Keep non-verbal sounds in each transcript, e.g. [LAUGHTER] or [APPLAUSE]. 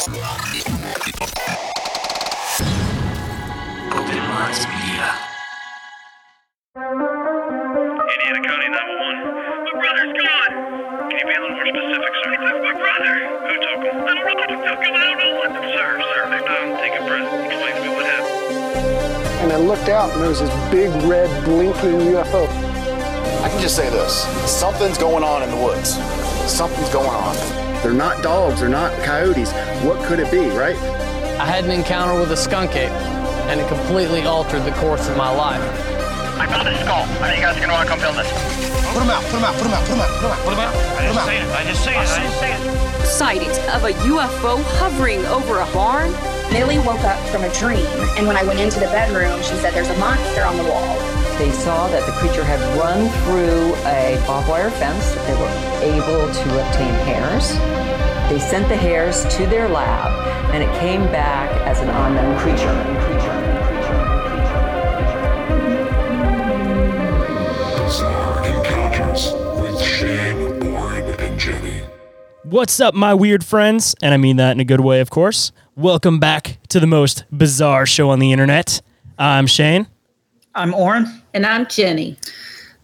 Indiana County 911. My brother's gone. Can you be a little more specific, sir? My brother. Who took him? I don't know who took him. I don't know what. Sir, sir, take. Explain to me what happened. and I looked out and there was this big red blinking UFO. I can just say this something's going on in the woods. Something's going on. They're not dogs, they're not coyotes. What could it be, right? I had an encounter with a skunk ape, and it completely altered the course of my life. I found a skull. I think you guys are going to want to come film this. Put him out, put him out, put him out, put him out, put him out. What about? I didn't see it. I just see it. I didn't see it. sightings of a UFO hovering over a barn. Millie woke up from a dream, and when I went into the bedroom, she said, There's a monster on the wall. They saw that the creature had run through a barbed wire fence. They were able to obtain hairs. They sent the hairs to their lab, and it came back as an unknown creature. Bizarre Encounters with Shayn, Orin, and Jennie. What's up, my weird friends? And I mean that in a good way, of course. Welcome back to the most bizarre show on the internet. I'm Shayn. I'm Orin. And I'm Jennie.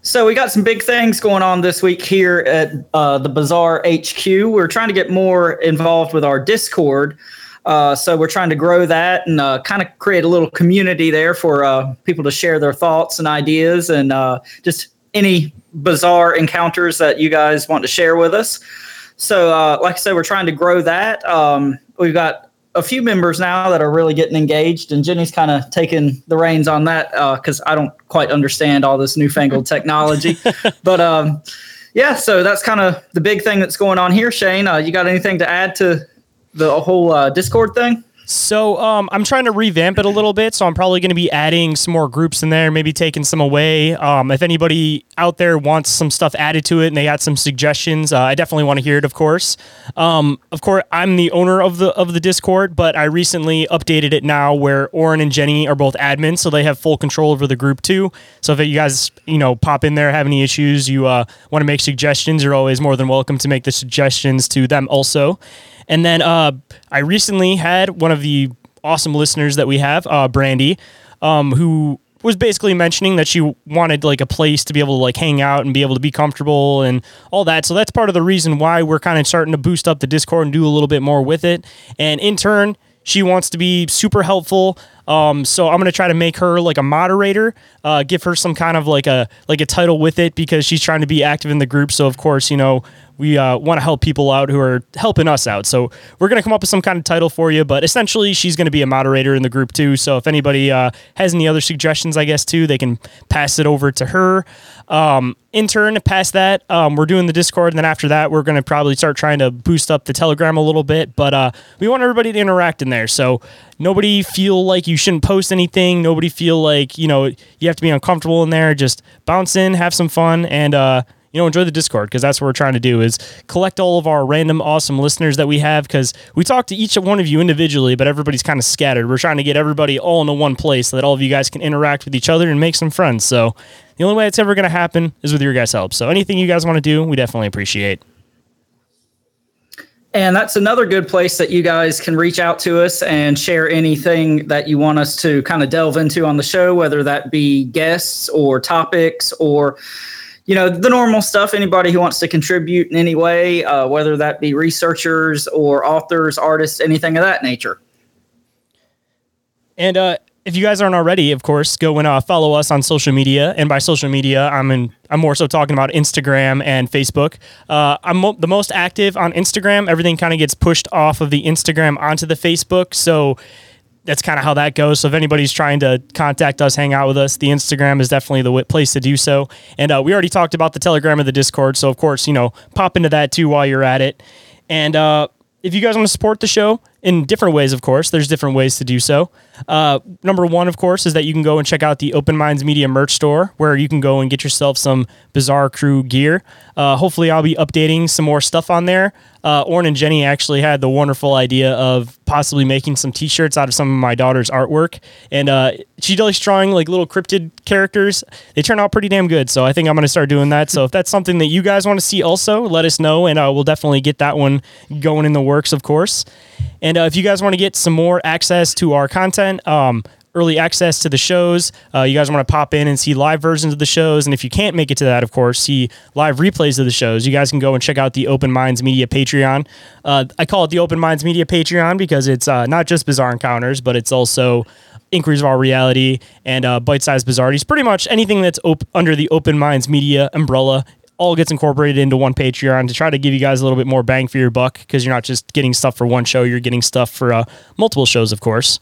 So we got some big things going on this week here at uh, the Bizarre HQ. We're trying to get more involved with our Discord. Uh, so we're trying to grow that and uh, kind of create a little community there for uh, people to share their thoughts and ideas and uh, just any bizarre encounters that you guys want to share with us. So, uh, like I said, we're trying to grow that. Um, we've got a few members now that are really getting engaged, and Jennie's kind of taking the reins on that because I don't quite understand all this newfangled [LAUGHS] technology. but um, yeah, so that's kind of the big thing that's going on here. Shayn, uh, you got anything to add to the whole uh, Discord thing? So um, I'm trying to revamp it a little bit. So I'm probably going to be adding some more groups in there, maybe taking some away. Um, if anybody out there wants some stuff added to it and they got some suggestions, uh, I definitely want to hear it. Of course, um, of course, I'm the owner of the of the Discord, but I recently updated it now where Orin and Jennie are both admins, so they have full control over the group too. So if you guys you know pop in there, have any issues, you uh, want to make suggestions, you're always more than welcome to make the suggestions to them also. And then uh, I recently had one of the awesome listeners that we have, uh, Brandy, um, who was basically mentioning that she wanted like a place to be able to like hang out and be able to be comfortable and all that. So that's part of the reason why we're kind of starting to boost up the Discord and do a little bit more with it. And in turn, she wants to be super helpful. Um, so I'm gonna try to make her like a moderator, uh, give her some kind of like a like a title with it because she's trying to be active in the group. So of course, you know, we uh, want to help people out who are helping us out. So we're gonna come up with some kind of title for you. But essentially, she's gonna be a moderator in the group too. So if anybody uh, has any other suggestions, I guess too, they can pass it over to her. Um, in turn, past that, um, we're doing the Discord, and then after that, we're gonna probably start trying to boost up the Telegram a little bit. But uh, we want everybody to interact in there. So nobody feel like you shouldn't post anything. Nobody feel like you know you have to be uncomfortable in there. Just bounce in, have some fun, and uh, you know enjoy the Discord because that's what we're trying to do is collect all of our random awesome listeners that we have because we talk to each one of you individually, but everybody's kind of scattered. We're trying to get everybody all into one place so that all of you guys can interact with each other and make some friends. So the only way it's ever going to happen is with your guys' help. So anything you guys want to do, we definitely appreciate. And that's another good place that you guys can reach out to us and share anything that you want us to kind of delve into on the show, whether that be guests or topics or, you know, the normal stuff. Anybody who wants to contribute in any way, uh, whether that be researchers or authors, artists, anything of that nature. And uh, if you guys aren't already, of course, go and uh, follow us on social media. And by social media, I'm in. I'm more so talking about Instagram and Facebook. Uh, I'm mo- the most active on Instagram. Everything kind of gets pushed off of the Instagram onto the Facebook. So that's kind of how that goes. So if anybody's trying to contact us, hang out with us, the Instagram is definitely the place to do so. And uh, we already talked about the Telegram and the Discord. So of course, you know, pop into that too while you're at it. And uh, if you guys want to support the show in different ways, of course, there's different ways to do so. Uh, number one, of course, is that you can go and check out the Open Minds Media merch store where you can go and get yourself some Bizarre Crew gear. Uh, hopefully, I'll be updating some more stuff on there. Uh, and Jennie actually had the wonderful idea of possibly making some T-shirts out of some of my daughter's artwork, and uh, she likes drawing like little cryptid characters. They turn out pretty damn good, so I think I'm gonna start doing that. So if that's something that you guys want to see, also let us know, and uh, we'll definitely get that one going in the works, of course. Uh, if you guys want to get some more access to our content, um, early access to the shows. Uh, you guys want to pop in and see live versions of the shows. And if you can't make it to that, of course, see live replays of the shows. You guys can go and check out the Open Minds Media Patreon. Uh, I call it the Open Minds Media Patreon because it's uh, not just Bizarre Encounters, but it's also Inquiries of Our Reality and uh, Bite Sized Bizarrities. Pretty much anything that's op- under the Open Minds Media umbrella all gets incorporated into one Patreon to try to give you guys a little bit more bang for your buck because you're not just getting stuff for one show, you're getting stuff for uh, multiple shows, of course.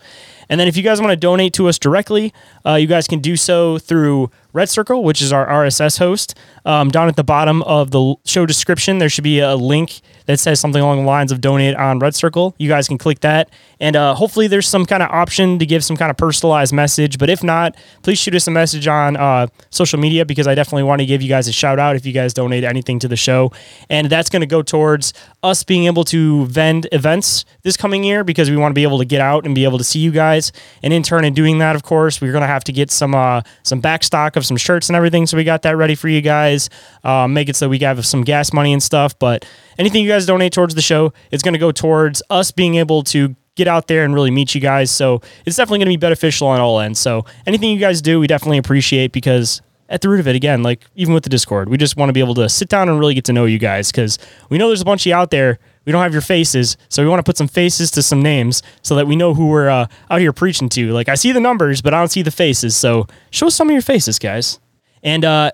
And then if you guys want to donate to us directly, uh, you guys can do so through Red Circle, which is our RSS host. Um, down at the bottom of the show description, there should be a link that says something along the lines of donate on Red Circle. You guys can click that. And uh, hopefully, there's some kind of option to give some kind of personalized message. But if not, please shoot us a message on uh, social media because I definitely want to give you guys a shout out if you guys donate anything to the show. And that's going to go towards us being able to vend events this coming year because we want to be able to get out and be able to see you guys. And in turn, in doing that, of course, we're going to have to get some uh, some backstock of some shirts and everything. So we got that ready for you guys. Uh, make it so we have some gas money and stuff. But anything you guys donate towards the show, it's going to go towards us being able to get out there and really meet you guys. So it's definitely going to be beneficial on all ends. So anything you guys do, we definitely appreciate because at the root of it, again, like even with the Discord, we just want to be able to sit down and really get to know you guys because we know there's a bunch of you out there. We don't have your faces, so we want to put some faces to some names so that we know who we're uh, out here preaching to. Like I see the numbers, but I don't see the faces. So show some of your faces, guys. And uh,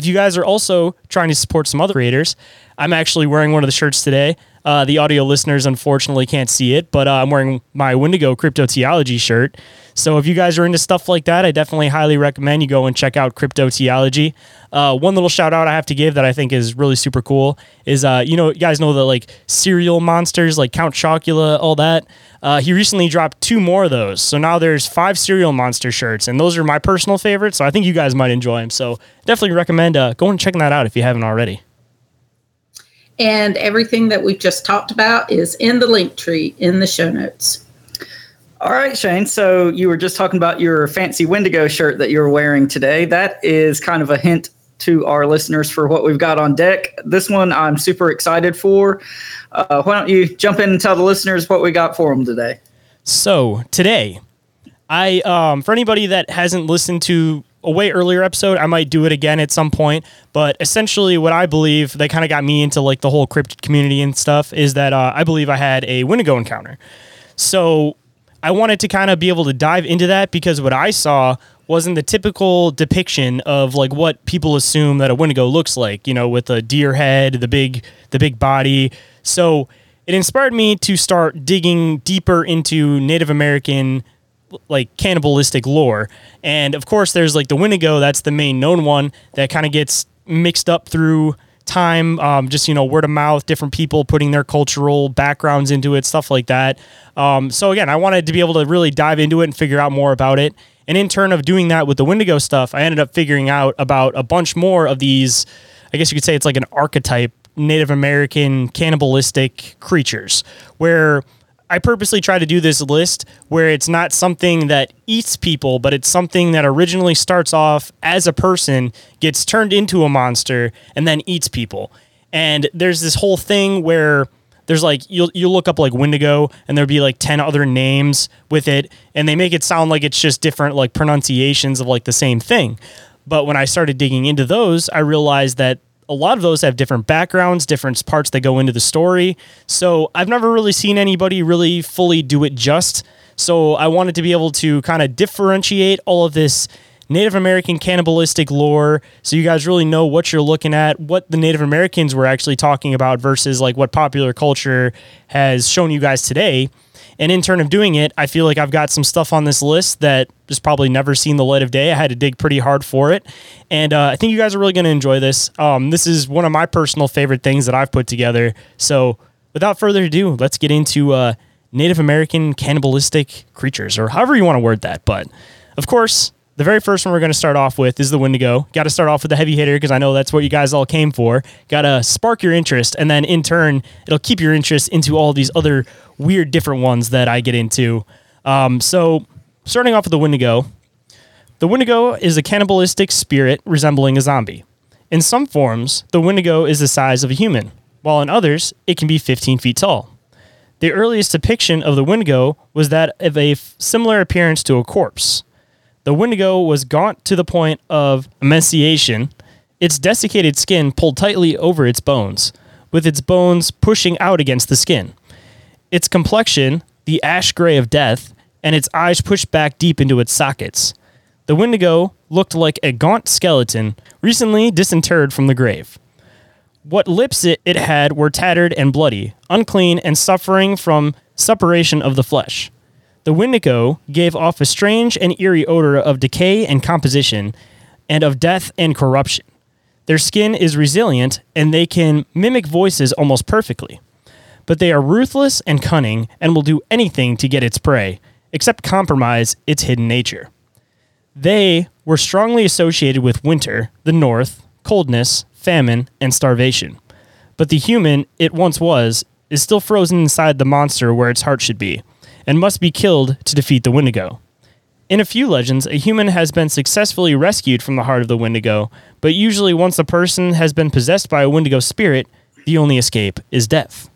if you guys are also trying to support some other creators, I'm actually wearing one of the shirts today. Uh, the audio listeners unfortunately can't see it, but uh, I'm wearing my Wendigo Cryptoteeology shirt. So if you guys are into stuff like that, I definitely highly recommend you go and check out Cryptoteeology. Uh, one little shout out I have to give that I think is really super cool is uh, you know you guys know the like cereal monsters like Count Chocula, all that. Uh, he recently dropped two more of those, so now there's five cereal monster shirts, and those are my personal favorites. So I think you guys might enjoy them. So definitely recommend uh, going and checking that out if you haven't already. And everything that we've just talked about is in the link tree in the show notes. All right, Shayn. So you were just talking about your fancy Wendigo shirt that you're wearing today. That is kind of a hint to our listeners for what we've got on deck. This one I'm super excited for. Uh, why don't you jump in and tell the listeners what we got for them today? So today, I um, for anybody that hasn't listened to a way earlier episode. I might do it again at some point, but essentially, what I believe that kind of got me into like the whole cryptid community and stuff is that uh, I believe I had a Wendigo encounter. So I wanted to kind of be able to dive into that because what I saw wasn't the typical depiction of like what people assume that a Wendigo looks like. You know, with a deer head, the big the big body. So it inspired me to start digging deeper into Native American like cannibalistic lore. And of course, there's like the Wendigo, that's the main known one that kind of gets mixed up through time, um, just, you know, word of mouth, different people putting their cultural backgrounds into it, stuff like that. Um, so again, I wanted to be able to really dive into it and figure out more about it. And in turn of doing that with the Wendigo stuff, I ended up figuring out about a bunch more of these. I guess you could say it's like an archetype Native American cannibalistic creatures where I purposely try to do this list where it's not something that eats people, but it's something that originally starts off as a person, gets turned into a monster, and then eats people. And there's this whole thing where there's like you'll you look up like Wendigo and there'll be like 10 other names with it and they make it sound like it's just different like pronunciations of like the same thing. But when I started digging into those, I realized that a lot of those have different backgrounds, different parts that go into the story. So I've never really seen anybody really fully do it just. So I wanted to be able to kind of differentiate all of this Native American cannibalistic lore so you guys really know what you're looking at, what the Native Americans were actually talking about versus like what popular culture has shown you guys today. And in turn of doing it, I feel like I've got some stuff on this list that has probably never seen the light of day. I had to dig pretty hard for it. And uh, I think you guys are really going to enjoy this. Um, this is one of my personal favorite things that I've put together. So without further ado, let's get into uh, Native American cannibalistic creatures, or however you want to word that. But of course, The very first one we're going to start off with is the Wendigo. Got to start off with the heavy hitter because I know that's what you guys all came for. Got to spark your interest, and then in turn, it'll keep your interest into all these other weird, different ones that I get into. Um, so, starting off with the Wendigo, the Wendigo is a cannibalistic spirit resembling a zombie. In some forms, the Wendigo is the size of a human, while in others, it can be 15 feet tall. The earliest depiction of the Wendigo was that of a f- similar appearance to a corpse. The Wendigo was gaunt to the point of emaciation, its desiccated skin pulled tightly over its bones, with its bones pushing out against the skin. Its complexion, the ash gray of death, and its eyes pushed back deep into its sockets. The Wendigo looked like a gaunt skeleton recently disinterred from the grave. What lips it, it had were tattered and bloody, unclean, and suffering from suppuration of the flesh. The Wendigo gave off a strange and eerie odor of decay and composition, and of death and corruption. Their skin is resilient, and they can mimic voices almost perfectly. But they are ruthless and cunning, and will do anything to get its prey, except compromise its hidden nature. They were strongly associated with winter, the north, coldness, famine, and starvation. But the human it once was is still frozen inside the monster where its heart should be, and must be killed to defeat the Wendigo. In a few legends, a human has been successfully rescued from the heart of the Wendigo, but usually once a person has been possessed by a Wendigo spirit, the only escape is death.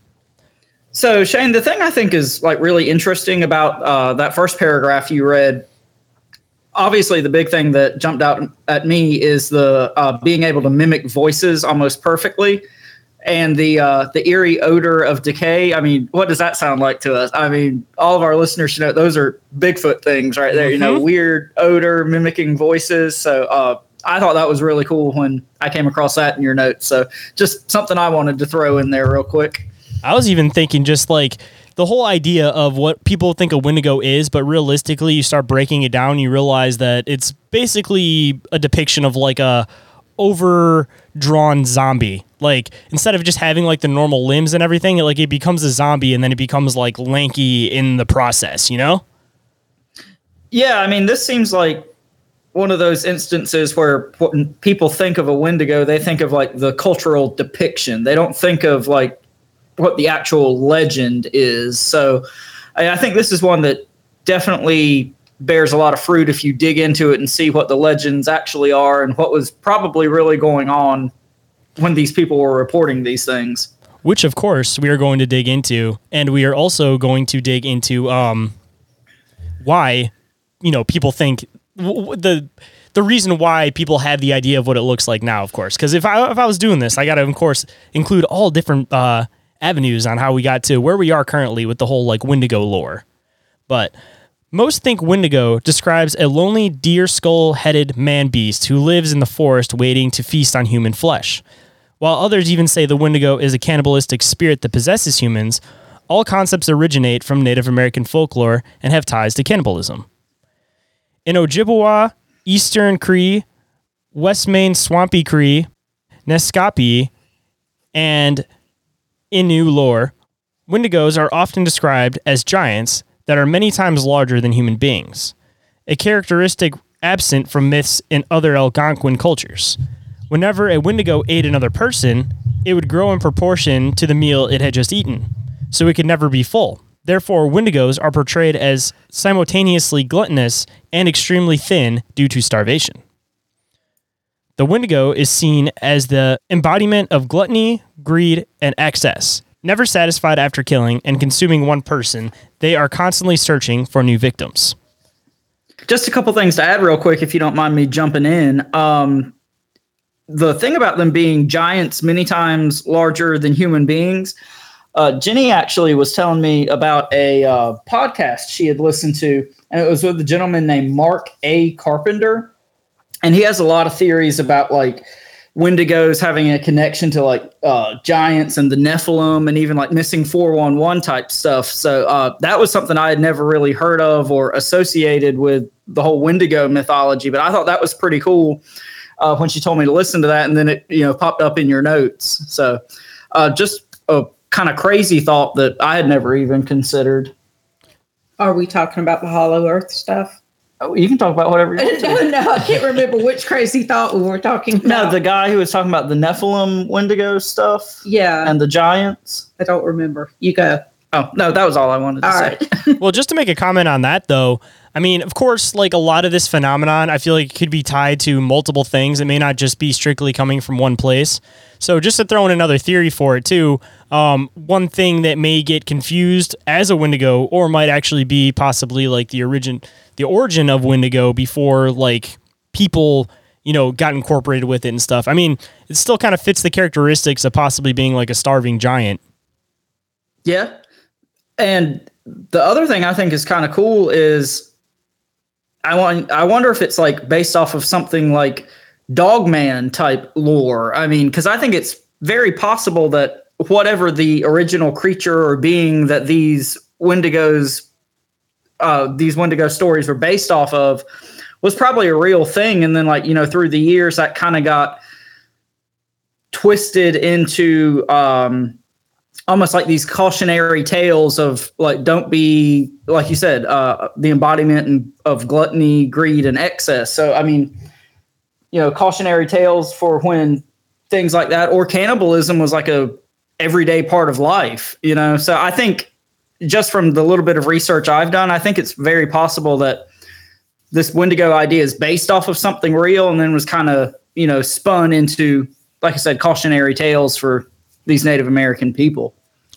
So Shayn, the thing I think is like really interesting about uh, that first paragraph you read, obviously the big thing that jumped out at me is the uh, being able to mimic voices almost perfectly, and the uh, the eerie odor of decay. I mean, what does that sound like to us? I mean, all of our listeners should know those are Bigfoot things right there. You know, Mhm. weird odor mimicking voices. So uh, I thought that was really cool when I came across that in your notes. So just something I wanted to throw in there real quick. I was even thinking just like the whole idea of what people think a Wendigo is, but realistically, you start breaking it down, you realize that it's basically a depiction of like a overdrawn zombie. Like instead of just having like the normal limbs and everything, it, like it becomes a zombie and then it becomes like lanky in the process. You know? Yeah, I mean, this seems like one of those instances where when people think of a Wendigo, they think of like the cultural depiction. They don't think of like what the actual legend is. So I, I think this is one that definitely bears a lot of fruit if you dig into it and see what the legends actually are and what was probably really going on when these people were reporting these things. Which, of course, we are going to dig into, and we are also going to dig into um, why you know people think w- the the reason why people have the idea of what it looks like now. Of course, because if I if I was doing this, I got to of course include all different uh, avenues on how we got to where we are currently with the whole like Wendigo lore. But most think Wendigo describes a lonely deer skull headed man beast who lives in the forest waiting to feast on human flesh. While others even say the Wendigo is a cannibalistic spirit that possesses humans, all concepts originate from Native American folklore and have ties to cannibalism. In Ojibwa, Eastern Cree, West Main Swampy Cree, Naskapi, and Innu lore, Wendigos are often described as giants that are many times larger than human beings, a characteristic absent from myths in other Algonquin cultures. Whenever a Wendigo ate another person, it would grow in proportion to the meal it had just eaten, so it could never be full. Therefore, Wendigos are portrayed as simultaneously gluttonous and extremely thin due to starvation. The Wendigo is seen as the embodiment of gluttony, greed, and excess. Never satisfied after killing and consuming one person, they are constantly searching for new victims. Just a couple things to add, real quick, if you don't mind me jumping in. Um, the thing about them being giants, many times larger than human beings. Uh, Jennie actually was telling me about a uh, podcast she had listened to, and it was with a gentleman named Mark A. Carpenter, and he has a lot of theories about like Wendigos having a connection to like uh, giants and the Nephilim, and even like missing four one one type stuff. So uh, that was something I had never really heard of or associated with the whole Wendigo mythology, but I thought that was pretty cool uh, when she told me to listen to that, and then it you know popped up in your notes. So uh, just a kind of crazy thought that I had never even considered. Are we talking about the Hollow Earth stuff? Oh, you can talk about whatever. You [LAUGHS] want to. no, no, I can't remember which crazy thought we were talking about. No, the guy who was talking about the Nephilim Wendigo stuff. Yeah. And the giants. I don't remember. You go. Oh, no, that was all I wanted to All say. right. [LAUGHS] [LAUGHS] well, just to make a comment on that, though, I mean, of course, like a lot of this phenomenon, I feel like it could be tied to multiple things. It may not just be strictly coming from one place. So, just to throw in another theory for it, too, um, one thing that may get confused as a Wendigo, or might actually be possibly like the origin, the origin of Wendigo before like people, you know, got incorporated with it and stuff. I mean, it still kind of fits the characteristics of possibly being like a starving giant. Yeah. And the other thing I think is kind of cool is I want I wonder if it's like based off of something like Dogman type lore. I mean, cuz I think it's very possible that whatever the original creature or being that these Wendigos uh these Wendigo stories were based off of was probably a real thing and then like, you know, through the years that kind of got twisted into um almost like these cautionary tales of like don't be like you said uh the embodiment of gluttony greed and excess. So i mean you know cautionary tales for when things like that or cannibalism was like a everyday part of life you know? So i think just from the little bit of research i've done i think it's very possible that this wendigo idea is based off of something real and then was kind of you know spun into like i said cautionary tales for these native american people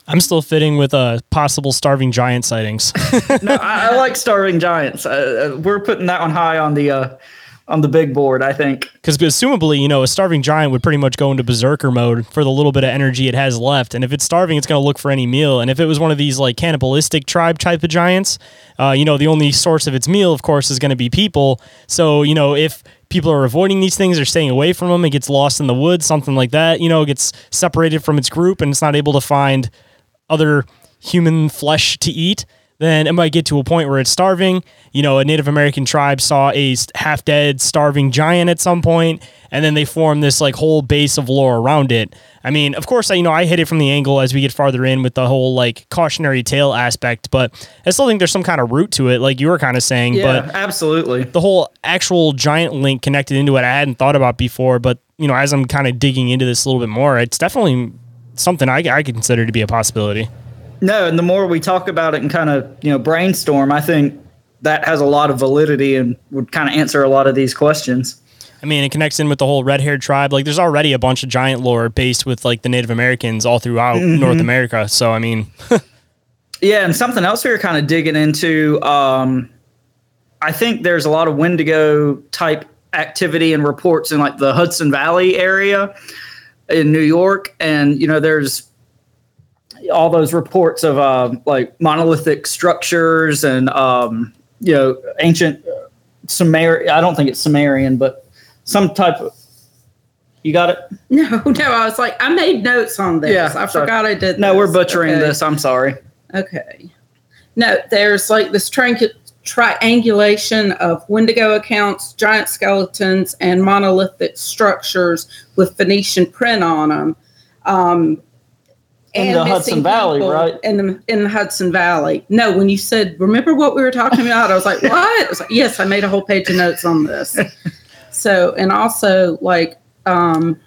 I'm still fitting with uh, possible starving giant sightings. [LAUGHS] no, I, I like starving giants. Uh, uh, we're putting that one high on the uh, on the big board. I think. Because presumably, you know, a starving giant would pretty much go into berserker mode for the little bit of energy it has left. And if it's starving, it's going to look for any meal. And if it was one of these like cannibalistic tribe type of giants, uh, you know, the only source of its meal, of course, is going to be people. So, you know, if people are avoiding these things or staying away from them, it gets lost in the woods, something like that, you know, it gets separated from its group and it's not able to find other human flesh to eat, then it might get to a point where it's starving. You know, a Native American tribe saw a half dead, starving giant at some point, and then they formed this like whole base of lore around it. I mean, of course, I, you know, I hit it from the angle as we get farther in with the whole like cautionary tale aspect, but I still think there's some kind of root to it, like you were kind of saying. Yeah, but absolutely. the whole actual giant link connected into it, I hadn't thought about before. But you know, as I'm kind of digging into this a little bit more, it's definitely something I, I consider to be a possibility. No, and the more we talk about it and kind of you know brainstorm, I think that has a lot of validity and would kind of answer a lot of these questions. I mean, it connects in with the whole red haired tribe. Like, there's already a bunch of giant lore based with like the Native Americans all throughout Mhm. North America. So, I mean, [LAUGHS] Yeah, and something else we were kind of digging into. Um, I think there's a lot of Wendigo type activity and reports in like the Hudson Valley area in New York, and you know there's all those reports of um, like monolithic structures and um, you know ancient Sumerian. I don't think it's Sumerian, but some type of. You got it. [LAUGHS] No, no, I was like, I made notes on this. Yeah, I sorry. forgot I did. No, we're butchering Okay. this. I'm sorry. Okay. No, there's like this tri- triangulation of Wendigo accounts, giant skeletons, and monolithic structures with Phoenician print on them. Um, In the Hudson Valley, right? In the in the Hudson Valley. No, when you said, remember what we were talking about? I was like, what? I was like, yes, I made a whole page of notes on this. [LAUGHS] so, and also like, um,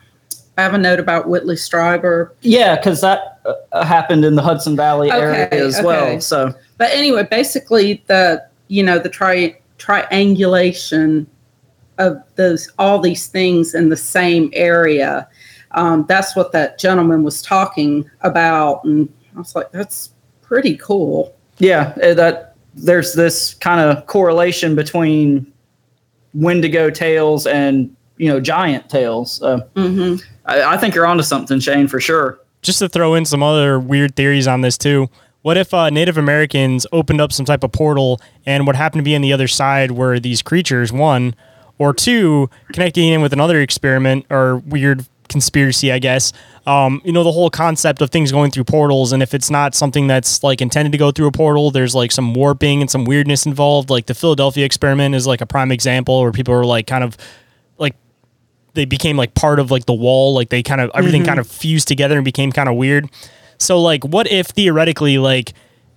I have a note about Whitley Strieber. Yeah, because that uh, happened in the Hudson Valley area as okay. well. So But anyway, basically the you know the tri- triangulation of those all these things in the same area. Um, that's what that gentleman was talking about, and I was like, that's pretty cool. yeah, uh, that there's this kind of correlation between Wendigo tales and you know giant tales. Uh, Mm-hmm. I, I think you're onto something, Shayn, for sure. just to throw in some other weird theories on this too. What if uh, Native Americans opened up some type of portal and what happened to be on the other side were these creatures, one, or two, connecting in with another experiment or weird conspiracy, I guess. Um, you know, the whole concept of things going through portals, and if it's not something that's like intended to go through a portal, there's like some warping and some weirdness involved. Like the Philadelphia experiment is like a prime example where people are like kind of like they became like part of like the wall like they kind of everything Mhm. kind of fused together and became kind of weird so like what if theoretically like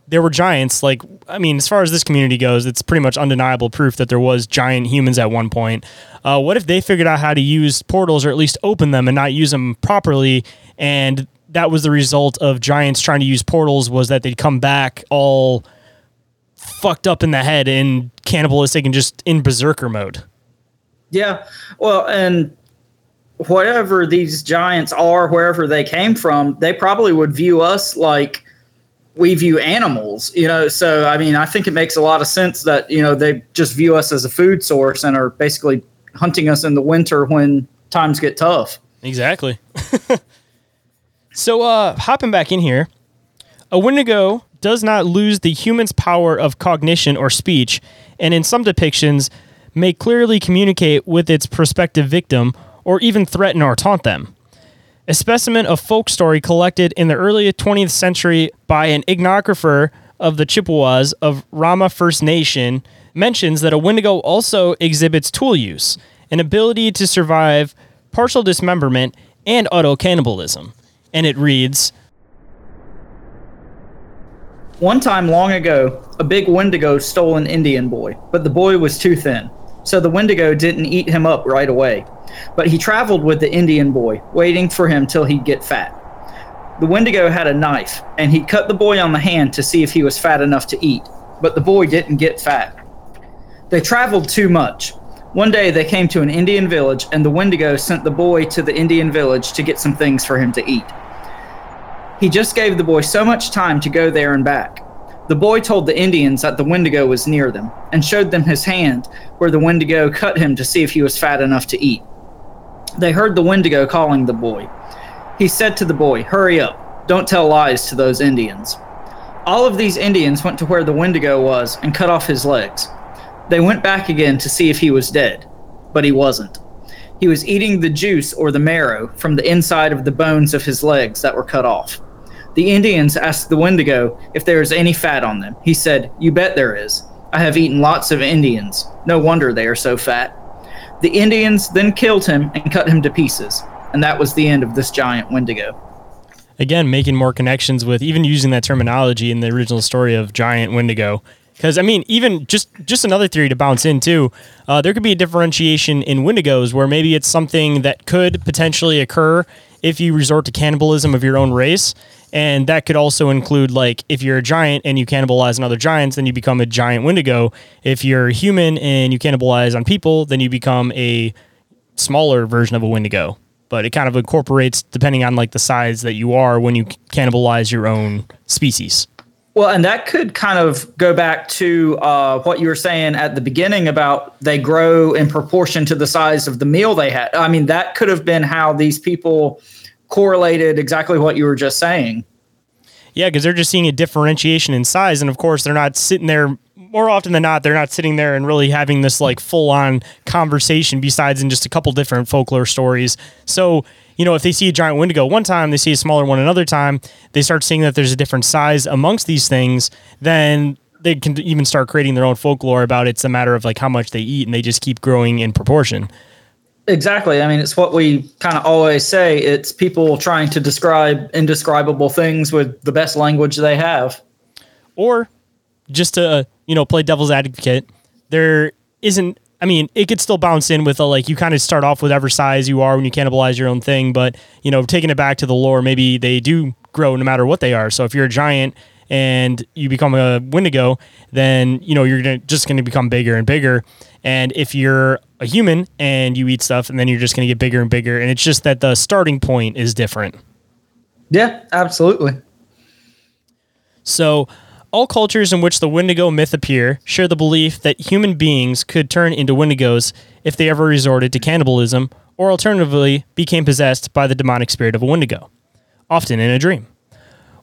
there were giants. Like, I mean, as far as this community goes, it's pretty much undeniable proof that there was giant humans at one point. Uh, what if they figured out how to use portals or at least open them and not use them properly? And that was the result of giants trying to use portals was that they'd come back all fucked up in the head and cannibalistic and just in berserker mode. Yeah. Well, and whatever these giants are, wherever they came from, they probably would view us like we view animals, you know. So, I mean, I think it makes a lot of sense that, you know, they just view us as a food source and are basically hunting us in the winter when times get tough. Exactly. [LAUGHS] so, uh, hopping back in here, a Wendigo does not lose the human's power of cognition or speech, and in some depictions, may clearly communicate with its prospective victim or even threaten or taunt them. A specimen of folk story collected in the early 20th century by an iconographer of the Chippewas of Rama First Nation mentions that a Wendigo also exhibits tool use, an ability to survive partial dismemberment and auto cannibalism. And it reads One time long ago, a big Wendigo stole an Indian boy, but the boy was too thin. So the Wendigo didn't eat him up right away. But he traveled with the Indian boy, waiting for him till he'd get fat. The Wendigo had a knife, and he cut the boy on the hand to see if he was fat enough to eat. But the boy didn't get fat. They traveled too much. One day they came to an Indian village, and the Wendigo sent the boy to the Indian village to get some things for him to eat. He just gave the boy so much time to go there and back. The boy told the Indians that the Wendigo was near them and showed them his hand where the Wendigo cut him to see if he was fat enough to eat. They heard the Wendigo calling the boy. He said to the boy, Hurry up, don't tell lies to those Indians. All of these Indians went to where the Wendigo was and cut off his legs. They went back again to see if he was dead, but he wasn't. He was eating the juice or the marrow from the inside of the bones of his legs that were cut off. The Indians asked the Wendigo if there is any fat on them. He said, You bet there is. I have eaten lots of Indians. No wonder they are so fat. The Indians then killed him and cut him to pieces. And that was the end of this giant Wendigo. Again, making more connections with even using that terminology in the original story of giant Wendigo. Because I mean, even just just another theory to bounce into, uh, there could be a differentiation in Wendigos where maybe it's something that could potentially occur if you resort to cannibalism of your own race, and that could also include like if you're a giant and you cannibalize on other giants, then you become a giant Wendigo. If you're human and you cannibalize on people, then you become a smaller version of a Wendigo. But it kind of incorporates depending on like the size that you are when you cannibalize your own species. Well, and that could kind of go back to uh, what you were saying at the beginning about they grow in proportion to the size of the meal they had. I mean, that could have been how these people correlated exactly what you were just saying. Yeah, because they're just seeing a differentiation in size, and of course, they're not sitting there. More often than not, they're not sitting there and really having this like full on conversation. Besides, in just a couple different folklore stories. So you know, if they see a giant Wendigo one time, they see a smaller one another time, they start seeing that there's a different size amongst these things, then they can even start creating their own folklore about it. it's a matter of like how much they eat and they just keep growing in proportion. Exactly. I mean, it's what we kind of always say. It's people trying to describe indescribable things with the best language they have. Or just to, uh, you know, play devil's advocate, there isn't I mean, it could still bounce in with a like you kind of start off whatever size you are when you cannibalize your own thing, but you know, taking it back to the lore, maybe they do grow no matter what they are. So if you're a giant and you become a Wendigo, then you know you're gonna, just going to become bigger and bigger. And if you're a human and you eat stuff, and then you're just going to get bigger and bigger. And it's just that the starting point is different. Yeah, absolutely. So all cultures in which the Wendigo myth appear share the belief that human beings could turn into Wendigos if they ever resorted to cannibalism or alternatively became possessed by the demonic spirit of a Wendigo, often in a dream.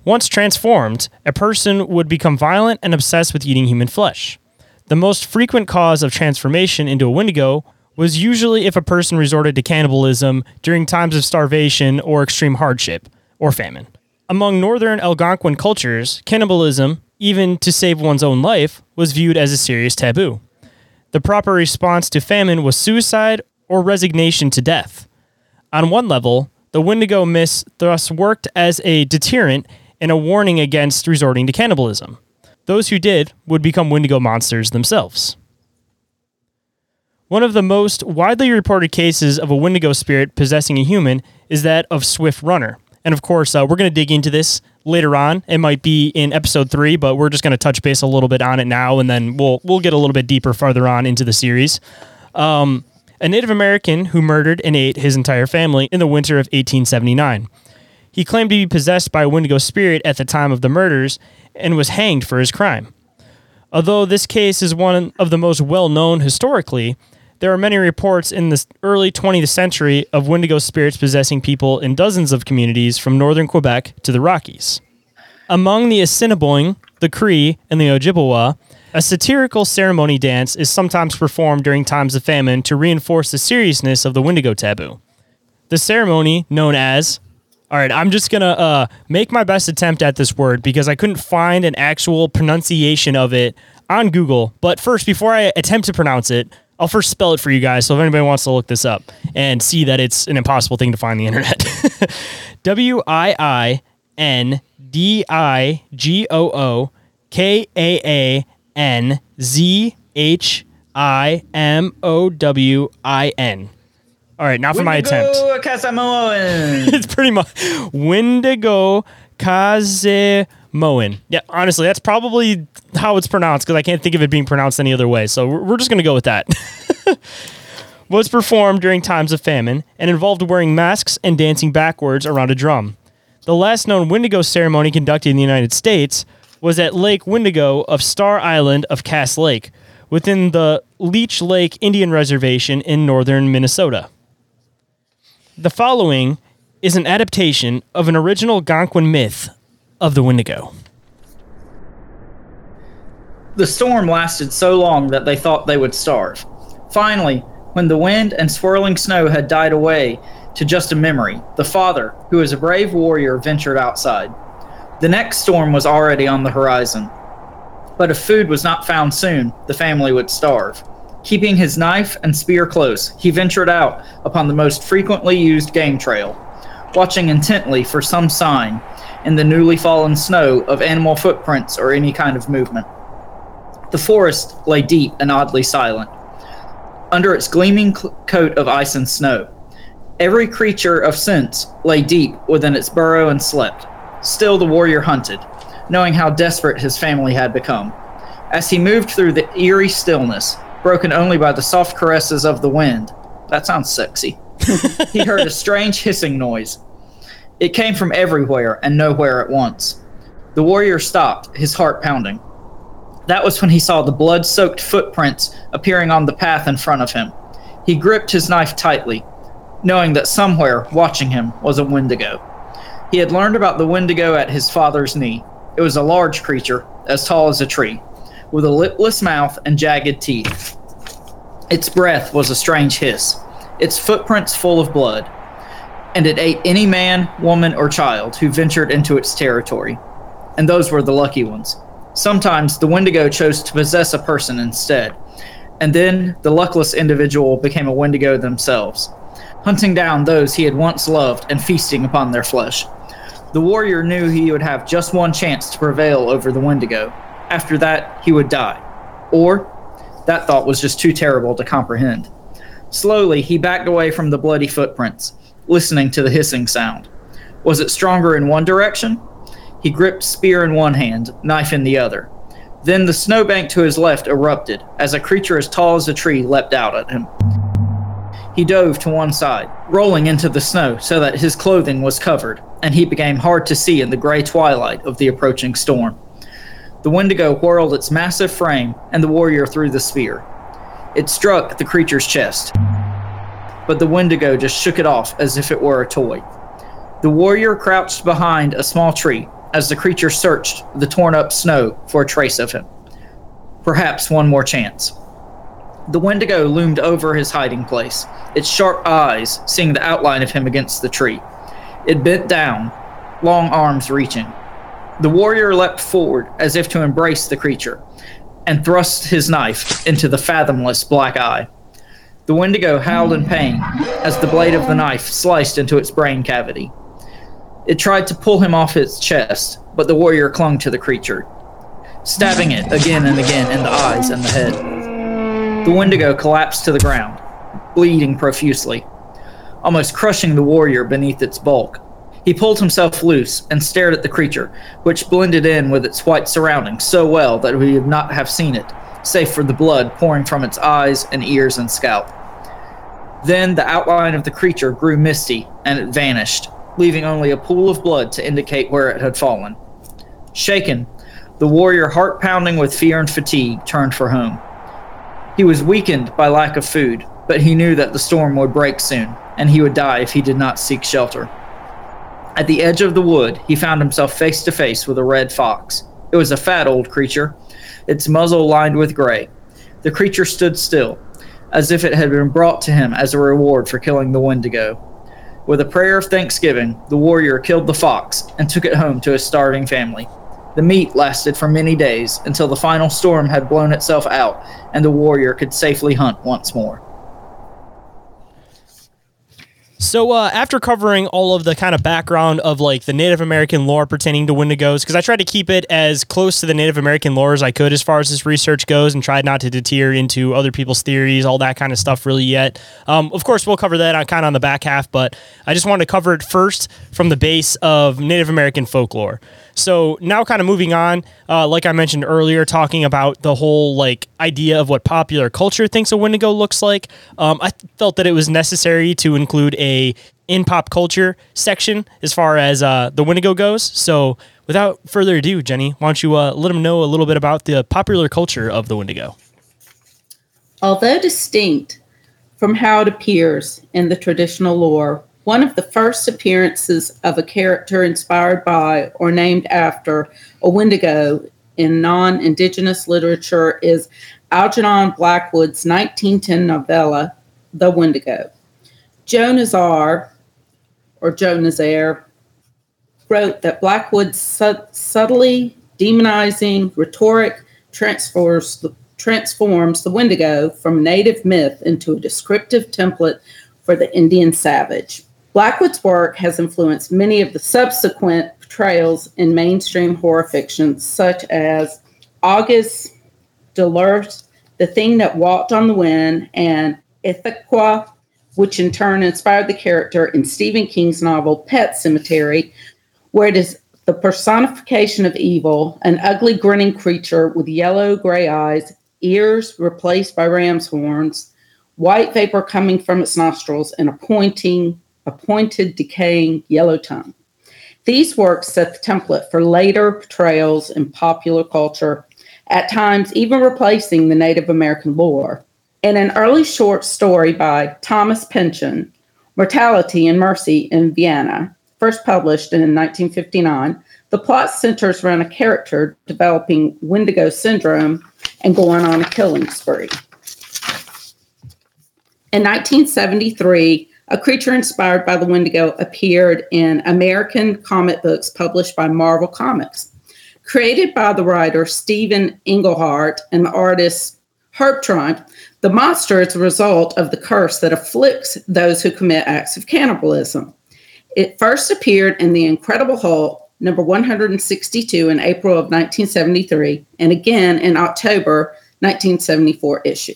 Once transformed, a person would become violent and obsessed with eating human flesh. The most frequent cause of transformation into a Wendigo was usually if a person resorted to cannibalism during times of starvation or extreme hardship or famine. Among northern Algonquin cultures, cannibalism even to save one's own life, was viewed as a serious taboo. The proper response to famine was suicide or resignation to death. On one level, the Wendigo myth thus worked as a deterrent and a warning against resorting to cannibalism. Those who did would become Wendigo monsters themselves. One of the most widely reported cases of a Wendigo spirit possessing a human is that of Swift Runner. And of course, uh, we're going to dig into this later on. It might be in episode three, but we're just going to touch base a little bit on it now, and then we'll we'll get a little bit deeper farther on into the series. Um, a Native American who murdered and ate his entire family in the winter of 1879. He claimed to be possessed by a Wendigo spirit at the time of the murders and was hanged for his crime. Although this case is one of the most well known historically, there are many reports in the early 20th century of Wendigo spirits possessing people in dozens of communities from northern Quebec to the Rockies. Among the Assiniboine, the Cree, and the Ojibwa, a satirical ceremony dance is sometimes performed during times of famine to reinforce the seriousness of the Wendigo taboo. The ceremony, known as all right, I'm just gonna uh, make my best attempt at this word because I couldn't find an actual pronunciation of it on Google. But first, before I attempt to pronounce it, I'll first spell it for you guys. So if anybody wants to look this up and see that it's an impossible thing to find the internet, [LAUGHS] W I I N D I G O O K A A N Z H I M O W I N. All right, now for my attempt. [LAUGHS] It's pretty much Wendigo Kazemoan. Yeah, honestly, that's probably how it's pronounced because I can't think of it being pronounced any other way. So we're, we're just going to go with that. [LAUGHS] Was performed during times of famine and involved wearing masks and dancing backwards around a drum. The last known Wendigo ceremony conducted in the United States was at Lake Wendigo of Star Island of Cass Lake, within the Leech Lake Indian Reservation in northern Minnesota. The following is an adaptation of an original Algonquin myth of the Wendigo. The storm lasted so long that they thought they would starve. Finally, when the wind and swirling snow had died away to just a memory, the father, who was a brave warrior, ventured outside. The next storm was already on the horizon. But if food was not found soon, the family would starve. Keeping his knife and spear close, he ventured out upon the most frequently used game trail, watching intently for some sign in the newly fallen snow of animal footprints or any kind of movement. The forest lay deep and oddly silent, under its gleaming cl- coat of ice and snow. Every creature of sense lay deep within its burrow and slept. Still, the warrior hunted, knowing how desperate his family had become. As he moved through the eerie stillness, broken only by the soft caresses of the wind, that sounds sexy, [LAUGHS] he heard a strange hissing noise. It came from everywhere and nowhere at once. The warrior stopped, his heart pounding. That was when he saw the blood soaked footprints appearing on the path in front of him. He gripped his knife tightly, knowing that somewhere watching him was a Wendigo. He had learned about the Wendigo at his father's knee. It was a large creature, as tall as a tree, with a lipless mouth and jagged teeth. Its breath was a strange hiss, its footprints full of blood, and it ate any man, woman, or child who ventured into its territory. And those were the lucky ones. Sometimes the Wendigo chose to possess a person instead, and then the luckless individual became a Wendigo themselves, hunting down those he had once loved and feasting upon their flesh. The warrior knew he would have just one chance to prevail over the Wendigo. After that, he would die. Or, that thought was just too terrible to comprehend. Slowly, he backed away from the bloody footprints, listening to the hissing sound. Was it stronger in one direction? He gripped spear in one hand, knife in the other. Then the snowbank to his left erupted as a creature as tall as a tree leapt out at him. He dove to one side, rolling into the snow so that his clothing was covered, and he became hard to see in the gray twilight of the approaching storm. The Wendigo whirled its massive frame, and the warrior threw the spear. It struck the creature's chest, but the Wendigo just shook it off as if it were a toy. The warrior crouched behind a small tree as the creature searched the torn up snow for a trace of him. Perhaps one more chance. The Wendigo loomed over his hiding place, its sharp eyes seeing the outline of him against the tree. It bent down, long arms reaching. The warrior leapt forward as if to embrace the creature, and thrust his knife into the fathomless black eye. The Wendigo howled in pain as the blade of the knife sliced into its brain cavity. It tried to pull him off its chest, but the warrior clung to the creature. stabbing it again and again in the eyes and the head. The Wendigo collapsed to the ground, bleeding profusely, almost crushing the warrior beneath its bulk. He pulled himself loose and stared at the creature, which blended in with its white surroundings so well that we would not have seen it, save for the blood pouring from its eyes and ears and scalp. Then the outline of the creature grew misty and it vanished, leaving only a pool of blood to indicate where it had fallen. Shaken, the warrior, heart pounding with fear and fatigue, turned for home. He was weakened by lack of food, but he knew that the storm would break soon, and he would die if he did not seek shelter. At the edge of the wood, he found himself face to face with a red fox. It was a fat old creature, its muzzle lined with gray. The creature stood still, as if it had been brought to him as a reward for killing the Wendigo. With a prayer of thanksgiving, the warrior killed the fox and took it home to his starving family. The meat lasted for many days until the final storm had blown itself out and the warrior could safely hunt once more. So uh, after covering all of the kind of background of like the Native American lore pertaining to Wendigos, because I tried to keep it as close to the Native American lore as I could as far as this research goes, and tried not to deter into other people's theories, all that kind of stuff, really yet. Um, of course, we'll cover that on kind of on the back half, but I just wanted to cover it first from the base of Native American folklore. So now, kind of moving on, uh, like I mentioned earlier, talking about the whole like idea of what popular culture thinks a Wendigo looks like. Um, I felt that it was necessary to include a in pop culture section as far as uh, the Wendigo goes. So without further ado, Jennie, why don't you uh, let them know a little bit about the popular culture of the Wendigo? Although distinct from how it appears in the traditional lore, one of the first appearances of a character inspired by or named after a Wendigo in non Indigenous literature is Algernon Blackwood's 1910 novella, The Wendigo. Joe Nazare, or Joe Nazare, wrote that Blackwood's su- subtly demonizing rhetoric transfers the, transforms the Wendigo from native myth into a descriptive template for the Indian savage. Blackwood's work has influenced many of the subsequent portrayals in mainstream horror fiction, such as August Derleth's The Thing That Walked on the Wind and Ithaqua, which in turn inspired the character in Stephen King's novel Pet Sematary, where it is the personification of evil, an ugly grinning creature with yellow gray eyes, ears replaced by ram's horns, white vapor coming from its nostrils, and a pointing a pointed, decaying yellow tongue. These works set the template for later portrayals in popular culture, at times even replacing the Native American lore. In an early short story by Thomas Pynchon, Mortality and Mercy in Vienna, first published in 1959, the plot centers around a character developing Wendigo syndrome and going on a killing spree. In 1973, a creature inspired by the Wendigo appeared in American comic books published by Marvel Comics. Created by the writer Stephen Englehart and the artist Herb Trimpe, the monster is a result of the curse that afflicts those who commit acts of cannibalism. It first appeared in The Incredible Hulk, number 162, in April of 1973, and again in October 1974 issue.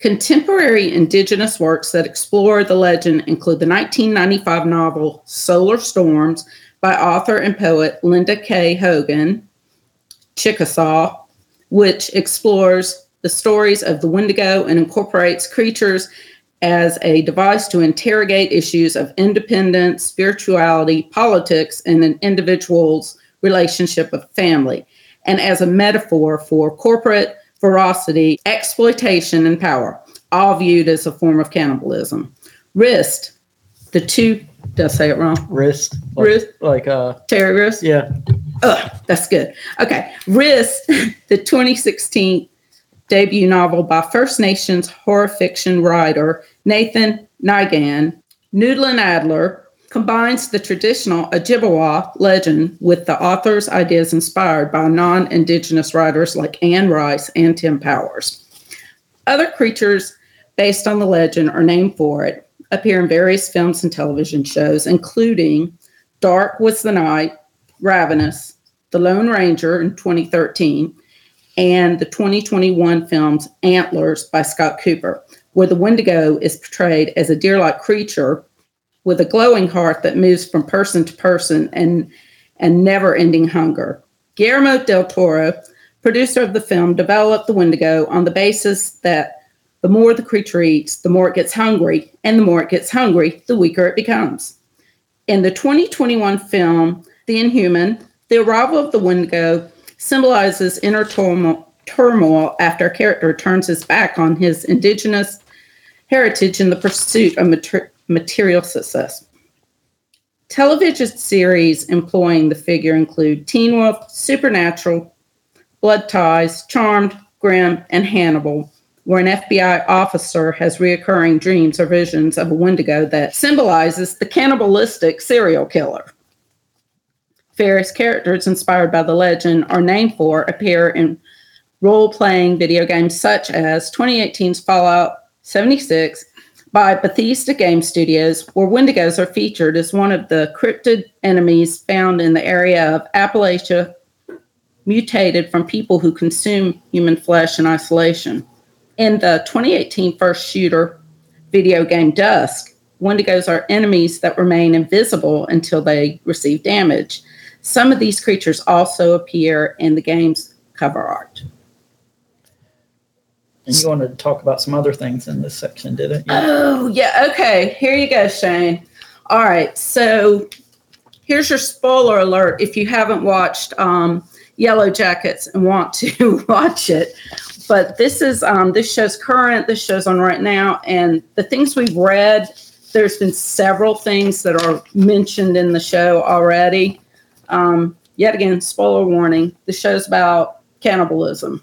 Contemporary indigenous works that explore the legend include the 1995 novel Solar Storms by author and poet Linda K. Hogan, Chickasaw, which explores the stories of the Wendigo and incorporates creatures as a device to interrogate issues of independence, spirituality, politics, and an individual's relationship with family, and as a metaphor for corporate ferocity, exploitation, and power, all viewed as a form of cannibalism. Wrist, the two, did I say it wrong? Wrist. Like, wrist. Like uh Terry Wrist? Yeah. Ugh, that's good. Okay. Wrist, [LAUGHS] the 2016 debut novel by First Nations horror fiction writer Nathan Niigan, Noodin Adler, combines the traditional Ojibwa legend with the author's ideas inspired by non Indigenous writers like Anne Rice and Tim Powers. Other creatures based on the legend or named for it appear in various films and television shows, including Dark Was the Night, Ravenous, The Lone Ranger in 2013, and the 2021 films Antlers by Scott Cooper, where the Wendigo is portrayed as a deer like creature with a glowing heart that moves from person to person and, and never ending hunger. Guillermo del Toro, producer of the film, developed the Wendigo on the basis that the more the creature eats, the more it gets hungry, and the more it gets hungry, the weaker it becomes. In the 2021 film, The Inhuman, the arrival of the Wendigo symbolizes inner turmoil, turmoil after a character turns his back on his indigenous heritage in the pursuit of mater- material success. Television series employing the figure include Teen Wolf, Supernatural, Blood Ties, Charmed, Grimm, and Hannibal, where an FBI officer has reoccurring dreams or visions of a Wendigo that symbolizes the cannibalistic serial killer. Various characters inspired by the legend are named for appear in role playing video games such as 2018's Fallout 76 by Bethesda Game Studios, where Wendigos are featured as one of the cryptid enemies found in the area of Appalachia, mutated from people who consume human flesh in isolation. In the 2018 first shooter video game Dusk, Wendigos are enemies that remain invisible until they receive damage. Some of these creatures also appear in the game's cover art. And you wanted to talk about some other things in this section, didn't you? Oh, yeah. Okay. Here you go, Shayn. All right. So here's your spoiler alert if you haven't watched um, Yellowjackets and want to [LAUGHS] watch it. But this is um, this show's current. This show's on right now, and the things we've read. There's been several things that are mentioned in the show already. Um, yet again, spoiler warning: the show's about cannibalism.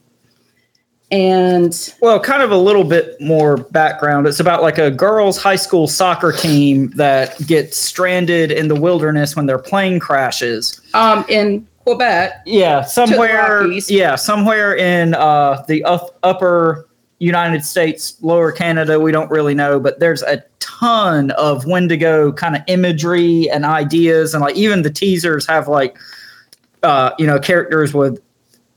And well, kind of a little bit more background. It's about like a girls' high school soccer team that gets stranded in the wilderness when their plane crashes. Um, in Quebec. Yeah, somewhere. Yeah, somewhere in uh, the up, upper United States, lower Canada. We don't really know, but there's a ton of Wendigo kind of imagery and ideas, and like even the teasers have like, uh, you know, characters with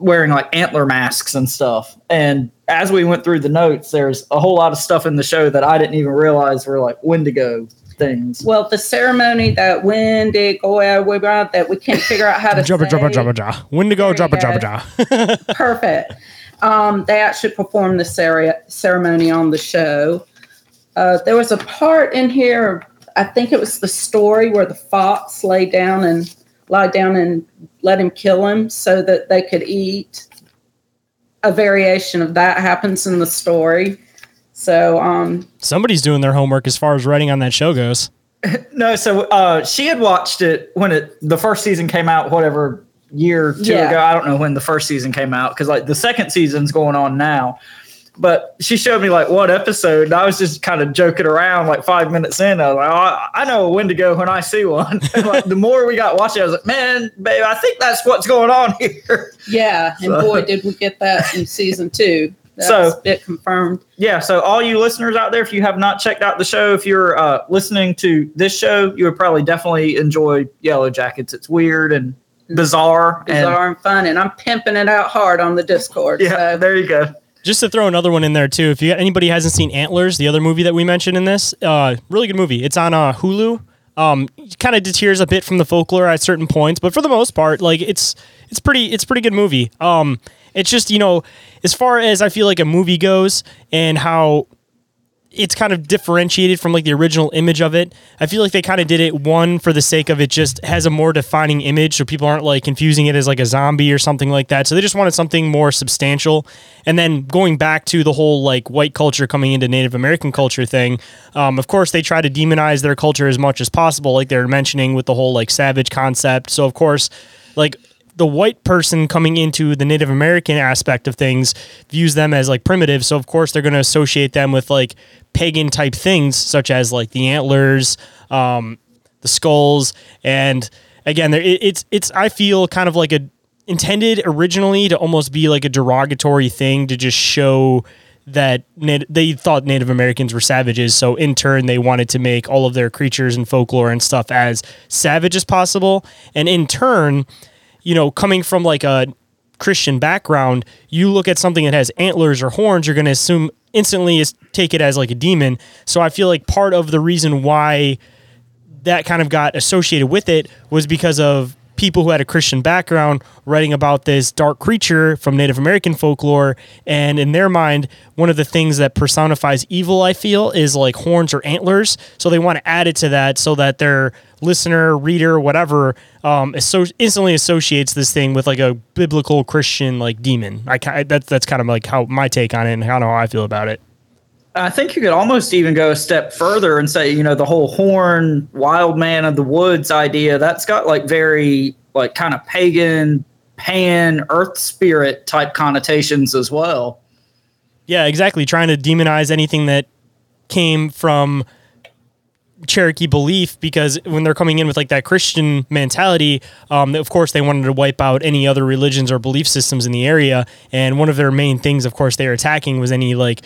wearing like antler masks and stuff. And as we went through the notes, there's a whole lot of stuff in the show that I didn't even realize were like Wendigo things. Well, the ceremony that Wendigo we brought that we can't figure out how to Jabba say. jabba jabba ja. Wendigo There you jabba go. jabba ja. [LAUGHS] Perfect. Um, they actually performed the cere- ceremony on the show. Uh, there was a part in here, I think it was the story where the fox lay down and lied down and let him kill him so that they could eat. A variation of that happens in the story. So, um, Somebody's doing their homework as far as writing on that show goes. [LAUGHS] No, so uh, she had watched it when it the first season came out, whatever year or two Yeah. ago. I don't know when the first season came out because like the second season's going on now. But she showed me like one episode, and I was just kind of joking around. Like five minutes in, I was like, "Oh, I- know a Wendigo when I see one." [LAUGHS] And, like the more we got watching, I was like, "Man, babe, I think that's what's going on [LAUGHS] here." yeah, and So- boy, did we get that in season two. [LAUGHS] That's So- a bit confirmed. Yeah, so all you listeners out there, if you have not checked out the show, if you're uh, listening to this show, you would probably definitely enjoy Yellow Jackets. It's weird and bizarre. and- Bizarre and fun, and I'm pimping it out hard on the Discord. yeah, there you go. Just to throw another one in there too, if you anybody hasn't seen Antlers, the other movie that we mentioned in this, uh, really good movie. It's on uh, Hulu. Um, kind of deters a bit from the folklore at certain points, but for the most part, like it's it's pretty it's pretty good movie. Um, it's just you know, as far as I feel like a movie goes and how it's kind of differentiated from like the original image of it. I feel like they kind of did it one for the sake of it just has a more defining image so people aren't like confusing it as like a zombie or something like that. So they just wanted something more substantial. And then going back to the whole like white culture coming into Native American culture thing, um, of course they try to demonize their culture as much as possible, like they're mentioning with the whole like savage concept. So of course, like the white person coming into the Native American aspect of things views them as like primitive. So of course they're going to associate them with like pagan type things, such as like the antlers, um, the skulls, and again, there- it, it's it's I feel kind of like a intended originally to almost be like a derogatory thing to just show that they thought Native Americans were savages. So in turn, they wanted to make all of their creatures and folklore and stuff as savage as possible. And in turn, you know, coming from like a Christian background, you look at something that has antlers or horns, you're going to assume instantly is take it as like a demon. So I feel like part of the reason why that kind of got associated with it was because of people who had a Christian background writing about this dark creature from Native American folklore. And in their mind, one of the things that personifies evil, I feel, is like horns or antlers. So they want to add it to that so that their listener, reader, whatever, um, so instantly associates this thing with like a biblical Christian like demon. I that's that's kind of like how my take on it and kind of how I feel about it. I think you could almost even go a step further and say, you know, the whole horn, wild man of the woods idea, that's got like very, like, kind of pagan, pan, earth spirit type connotations as well. Yeah, exactly. Trying to demonize anything that came from Cherokee belief because when they're coming in with like that Christian mentality, um, of course they wanted to wipe out any other religions or belief systems in the area. And one of their main things, of course, they were attacking was any like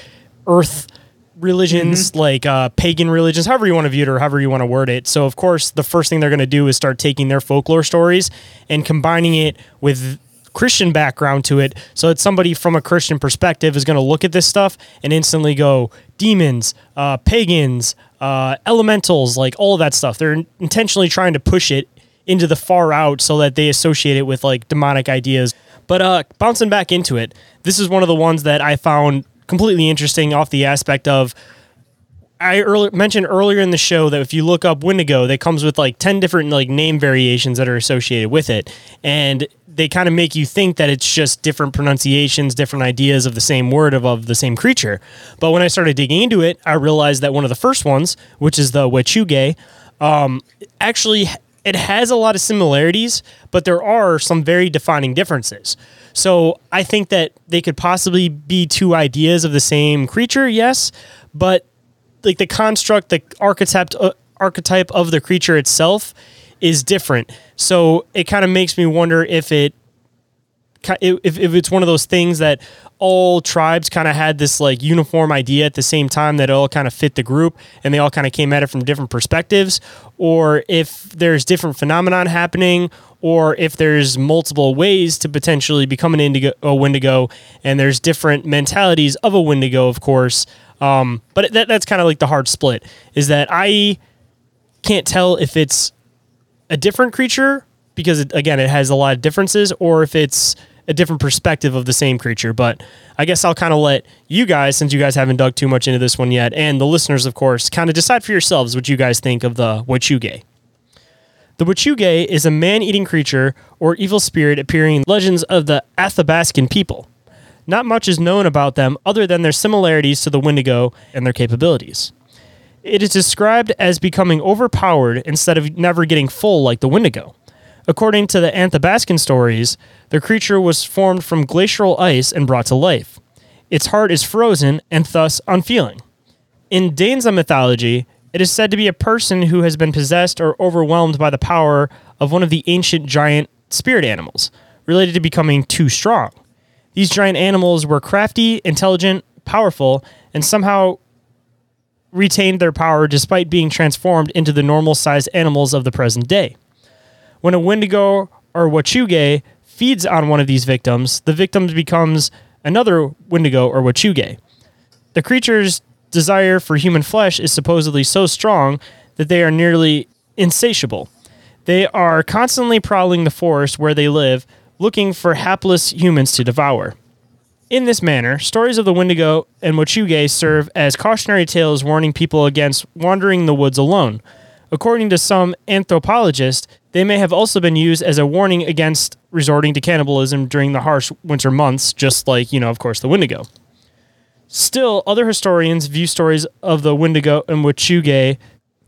earth religions, mm-hmm. like uh, pagan religions, however you want to view it or however you want to word it. So, of course, the first thing they're going to do is start taking their folklore stories and combining it with Christian background to it. So that somebody from a Christian perspective is going to look at this stuff and instantly go, demons, uh, pagans, uh, elementals, like all of that stuff. They're intentionally trying to push it into the far out so that they associate it with like demonic ideas. But uh, bouncing back into it, this is one of the ones that I found completely interesting off the aspect of I earlier mentioned earlier in the show that if you look up Wendigo, that comes with like ten different like name variations that are associated with it, and they kind of make you think that it's just different pronunciations, different ideas of the same word of, of the same creature. But when I started digging into it, I realized that one of the first ones, which is the Wechuge, um, actually it has a lot of similarities, but there are some very defining differences. So I think that they could possibly be two ideas of the same creature, yes, but like the construct, the archetype, uh, archetype of the creature itself is different. So it kind of makes me wonder if it if, if it's one of those things that all tribes kind of had this like uniform idea at the same time that all kind of fit the group and they all kind of came at it from different perspectives or if there's different phenomenon happening or if there's multiple ways to potentially become an indigo a wendigo and there's different mentalities of a wendigo of course um, but that, that's kind of like the hard split is that i can't tell if it's a different creature because it, again it has a lot of differences or if it's a different perspective of the same creature. But I guess I'll kind of let you guys, since you guys haven't dug too much into this one yet, and the listeners, of course, kind of decide for yourselves what you guys think of the Wechuge. The Wechuge is a man eating creature or evil spirit appearing in legends of the Athabascan people. Not much is known about them other than their similarities to the Wendigo and their capabilities. It is described as becoming overpowered instead of never getting full like the Wendigo. According to the Athabascan stories, the creature was formed from glacial ice and brought to life. Its heart is frozen and thus unfeeling. In Dane-zaa mythology, it is said to be a person who has been possessed or overwhelmed by the power of one of the ancient giant spirit animals, related to becoming too strong. These giant animals were crafty, intelligent, powerful, and somehow retained their power despite being transformed into the normal sized animals of the present day. When a Wendigo or Wechuge feeds on one of these victims, the victim becomes another Wendigo or Wechuge. The creature's desire for human flesh is supposedly so strong that they are nearly insatiable. They are constantly prowling the forest where they live, looking for hapless humans to devour. In this manner, stories of the Wendigo and Wechuge serve as cautionary tales warning people against wandering the woods alone. According to some anthropologists, they may have also been used as a warning against resorting to cannibalism during the harsh winter months, just like, you know, of course, the Wendigo. Still, other historians view stories of the Wendigo and Wechuge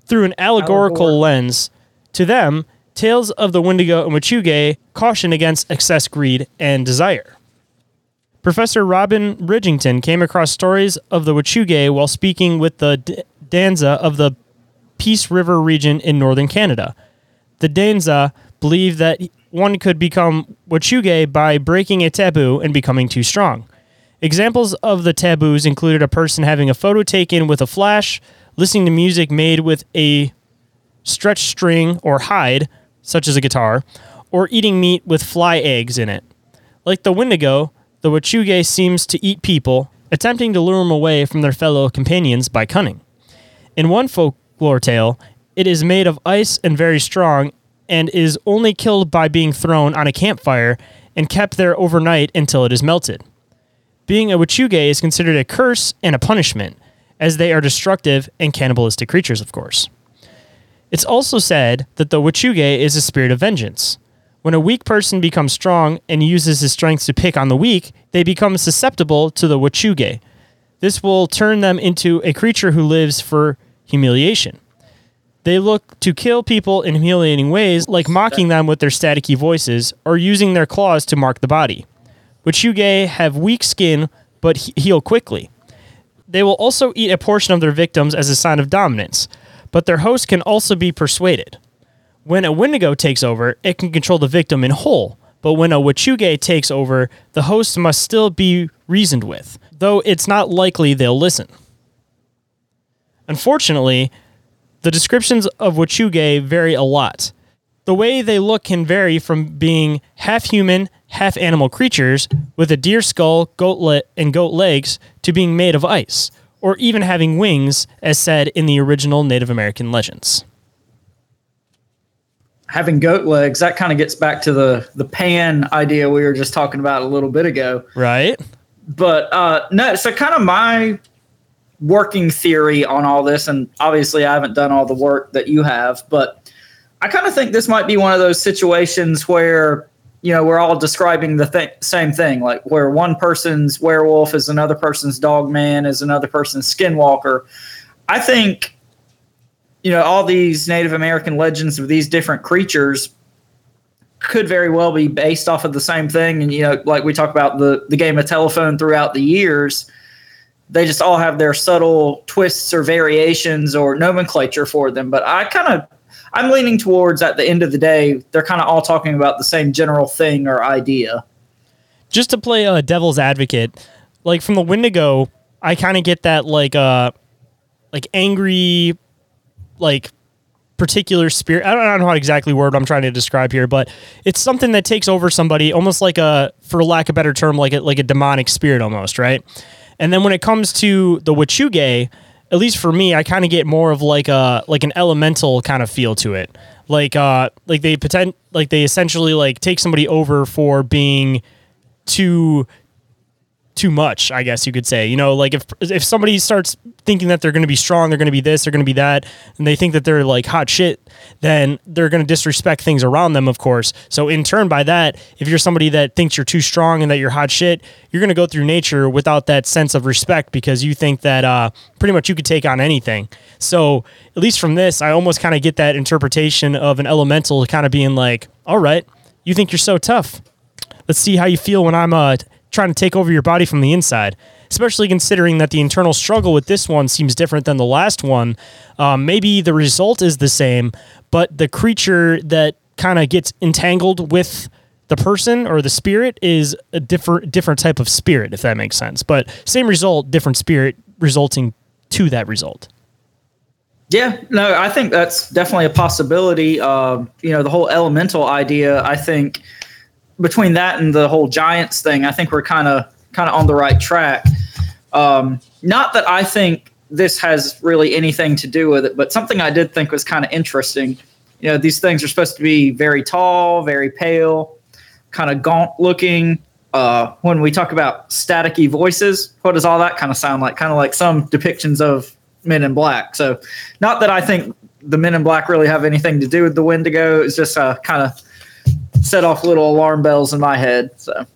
through an allegorical Allegor. lens. To them, tales of the Wendigo and Wechuge caution against excess greed and desire. Professor Robin Bridgington came across stories of the Wechuge while speaking with the D- Dane-zaa of the Peace River region in northern Canada the Dane-zaa believe that one could become Wechuge by breaking a taboo and becoming too strong. Examples of the taboos included a person having a photo taken with a flash, listening to music made with a stretched string or hide, such as a guitar, or eating meat with fly eggs in it. Like the Wendigo, the Wechuge seems to eat people, attempting to lure them away from their fellow companions by cunning. In one folklore tale, it is made of ice and very strong, and is only killed by being thrown on a campfire and kept there overnight until it is melted. Being a Wechuge is considered a curse and a punishment, as they are destructive and cannibalistic creatures, of course. It's also said that the Wechuge is a spirit of vengeance. When a weak person becomes strong and uses his strength to pick on the weak, they become susceptible to the Wechuge. This will turn them into a creature who lives for humiliation. They look to kill people in humiliating ways, like mocking them with their staticky voices or using their claws to mark the body. Wechuge have weak skin but heal quickly. They will also eat a portion of their victims as a sign of dominance, but their host can also be persuaded. When a Wendigo takes over, it can control the victim in whole, but when a Wechuge takes over, the host must still be reasoned with, though it's not likely they'll listen. Unfortunately, the descriptions of Wechuge vary a lot. The way they look can vary from being half human, half animal creatures with a deer skull, goatlet, and goat legs to being made of ice, or even having wings, as said in the original Native American legends. Having goat legs, that kind of gets back to the the pan idea we were just talking about a little bit ago. Right? But uh, no, so kind of my working theory on all this, and obviously I haven't done all the work that you have, but I kind of think this might be one of those situations where you know we're all describing the th- same thing, like where one person's werewolf is another person's dog man, is another person's skinwalker. I think you know all these Native American legends of these different creatures could very well be based off of the same thing, and you know, like we talk about the the game of telephone throughout the years they just all have their subtle twists or variations or nomenclature for them. But I kind of, I'm leaning towards at the end of the day, they're kind of all talking about the same general thing or idea. Just to play a devil's advocate, like from the Wendigo, I kind of get that like uh like angry like particular spirit. I don't, I don't know how exactly word I'm trying to describe here, but it's something that takes over somebody almost like a for lack of better term like a, like a demonic spirit almost, right? And then when it comes to the Wechuge, at least for me, I kind of get more of like a like an elemental kind of feel to it. Like uh like they pretend like they essentially like take somebody over for being too too much, I guess you could say. You know, like if if somebody starts thinking that they're going to be strong, they're going to be this, they're going to be that, and they think that they're like hot shit, then they're going to disrespect things around them, of course. So in turn by that, if you're somebody that thinks you're too strong and that you're hot shit, you're going to go through nature without that sense of respect because you think that uh, pretty much you could take on anything. So at least from this, I almost kind of get that interpretation of an elemental kind of being like, "All right, you think you're so tough. Let's see how you feel when I'm uh trying to take over your body from the inside. Especially considering that the internal struggle with this one seems different than the last one. Um, maybe the result is the same, but the creature that kind of gets entangled with the person or the spirit is a different different type of spirit, if that makes sense. But same result, different spirit resulting to that result. Yeah, no, I think that's definitely a possibility. Uh, you know, the whole elemental idea. I think between that and the whole giants thing, I think we're kind of kind of on the right track. Um, not that I think this has really anything to do with it, but something I did think was kind of interesting. You know, these things are supposed to be very tall, very pale, kind of gaunt looking. Uh, when we talk about staticky voices, what does all that kind of sound like? Kind of like some depictions of Men in Black. So, not that I think the Men in Black really have anything to do with the Wendigo. It's just uh, kind of set off little alarm bells in my head. So.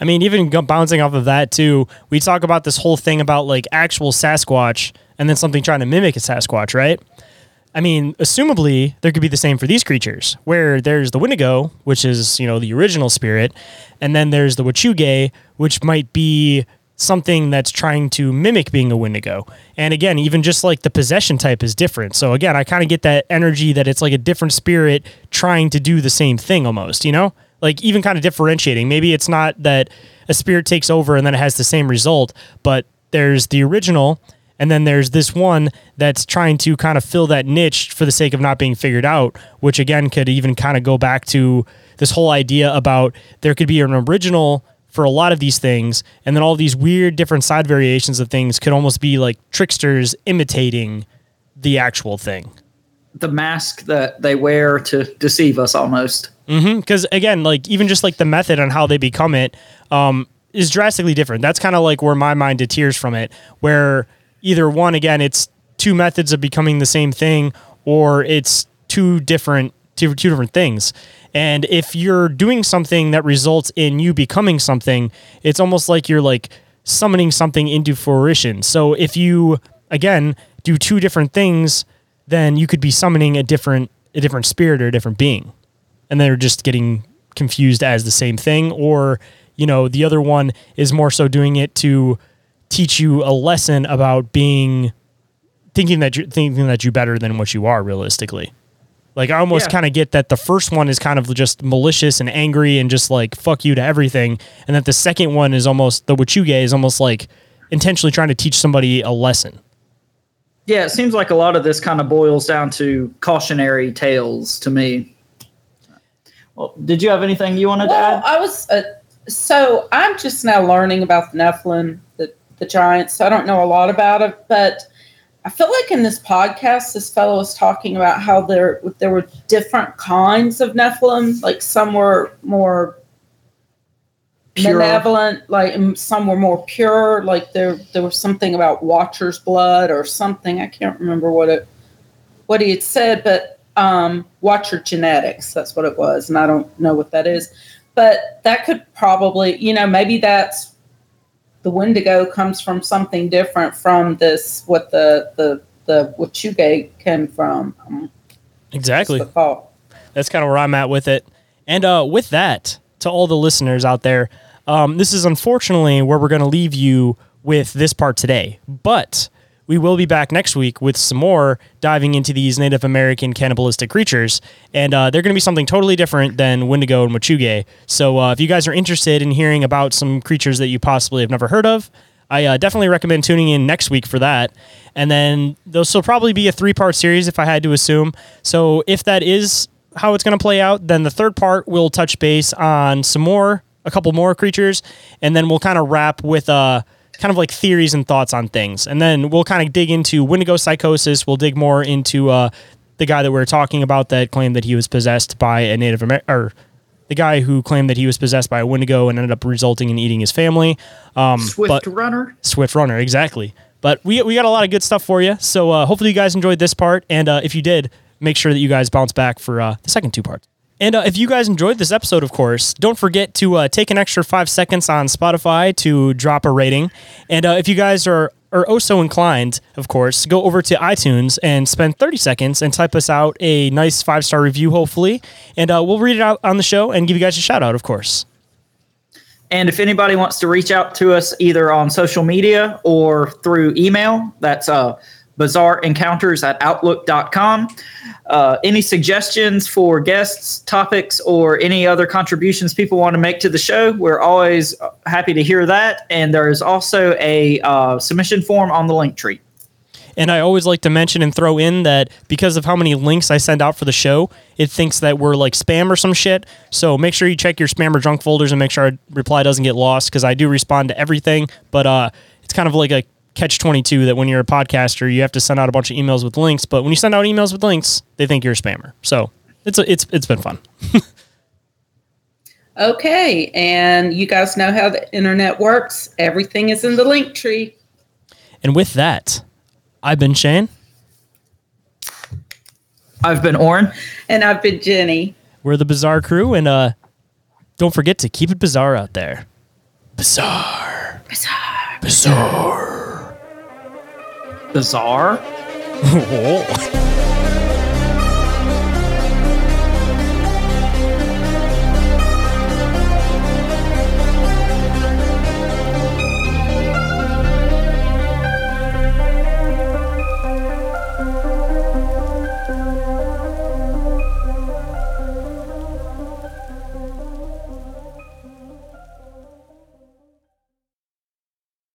I mean, even bouncing off of that too, we talk about this whole thing about like actual Sasquatch and then something trying to mimic a Sasquatch, right? I mean, assumably there could be the same for these creatures, where there's the Wendigo, which is you know the original spirit, and then there's the Wechuge, which might be something that's trying to mimic being a Wendigo. And again, even just like the possession type is different. So again, I kind of get that energy that it's like a different spirit trying to do the same thing almost, you know? Like even kind of differentiating. Maybe it's not that a spirit takes over and then it has the same result, but there's the original and then there's this one that's trying to kind of fill that niche for the sake of not being figured out, which again could even kind of go back to this whole idea about there could be an original for a lot of these things, and then all these weird different side variations of things could almost be like tricksters imitating the actual thing. The mask that they wear to deceive us almost. Because again, like even just like the method on how they become it um, is drastically different. That's kind of like where my mind deters from it. Where either one, again, it's two methods of becoming the same thing, or it's two different two, two different things. And if you're doing something that results in you becoming something, it's almost like you're like summoning something into fruition. So if you again do two different things, then you could be summoning a different a different spirit or a different being. And they're just getting confused as the same thing or you know, the other one is more so doing it to teach you a lesson about being thinking that you're thinking that you're better than what you are realistically. Like I almost Yeah. kind of get that the first one is kind of just malicious and angry and just like fuck you to everything, and that the second one is almost the Wechuge is almost like intentionally trying to teach somebody a lesson. Yeah, it seems like a lot of this kind of boils down to cautionary tales to me. Well, did you have anything you wanted to add? I was uh, so I'm just now learning about the Nephilim, the the giants. So I don't know a lot about it, but I feel like in this podcast, this fellow was talking about how there there were different kinds of Nephilim. Like some were more Pure. benevolent, like some were more pure. Like there there was something about Watcher's blood or something. I can't remember what it what he had said, but um, Watcher genetics. That's what it was, and I don't know what that is. But that could probably, you know, maybe that's the Wendigo comes from something different from this. What the the the Wechuge came from. Um, Exactly. that's. That's kind of where I'm at with it. And uh, with that, to all the listeners out there, um, this is unfortunately where we're going to leave you with this part today. But we will be back next week with some more diving into these Native American cannibalistic creatures. And uh, they're going to be something totally different than Wendigo and Wechuge. So uh, if you guys are interested in hearing about some creatures that you possibly have never heard of, I uh, definitely recommend tuning in next week for that. And then this will probably be a three part series if I had to assume. So if that is how it's going to play out, then the third part will touch base on some more, a couple more creatures, and then we'll kind of wrap with uh, kind of like theories and thoughts on things. And then we'll kind of dig into Wendigo psychosis. We'll dig more into uh, the guy that we are talking about that claimed that he was possessed by a Native American, or the guy who claimed that he was possessed by a Wendigo and ended up resulting in eating his family. Um, Swift runner. Swift Runner, exactly. But we, we got a lot of good stuff for you. So uh, hopefully you guys enjoyed this part. And uh, if you did, make sure that you guys bounce back for uh, the second two parts. And uh, if you guys enjoyed this episode, of course, don't forget to uh, take an extra five seconds on Spotify to drop a rating. And uh, if you guys are are oh so inclined, of course, go over to iTunes and spend 30 seconds and type us out a nice five star review, hopefully. And uh, we'll read it out on the show and give you guys a shout out, of course. And if anybody wants to reach out to us either on social media or through email, that's uh, bizarreencounters at outlook.com. Uh, any suggestions for guests, topics, or any other contributions people want to make to the show, we're always happy to hear that. And there is also a uh, submission form on the link tree. And I always like to mention and throw in that because of how many links I send out for the show, it thinks that we're like spam or some shit. So make sure you check your spam or junk folders and make sure our reply doesn't get lost because I do respond to everything. But uh, it's kind of like a catch 22 that when you're a podcaster, you have to send out a bunch of emails with links. But when you send out emails with links, they think you're a spammer. So it's, a, it's, it's been fun. [LAUGHS] Okay, and you guys know how the internet works. Everything is in the link tree. And with that, I've been Shayn. I've been Orin. And I've been Jennie. We're the Bizarre Crew. And uh, don't forget to keep it bizarre out there. Bizarre. Bizarre. Bizarre. Bizarre. [LAUGHS] [LAUGHS]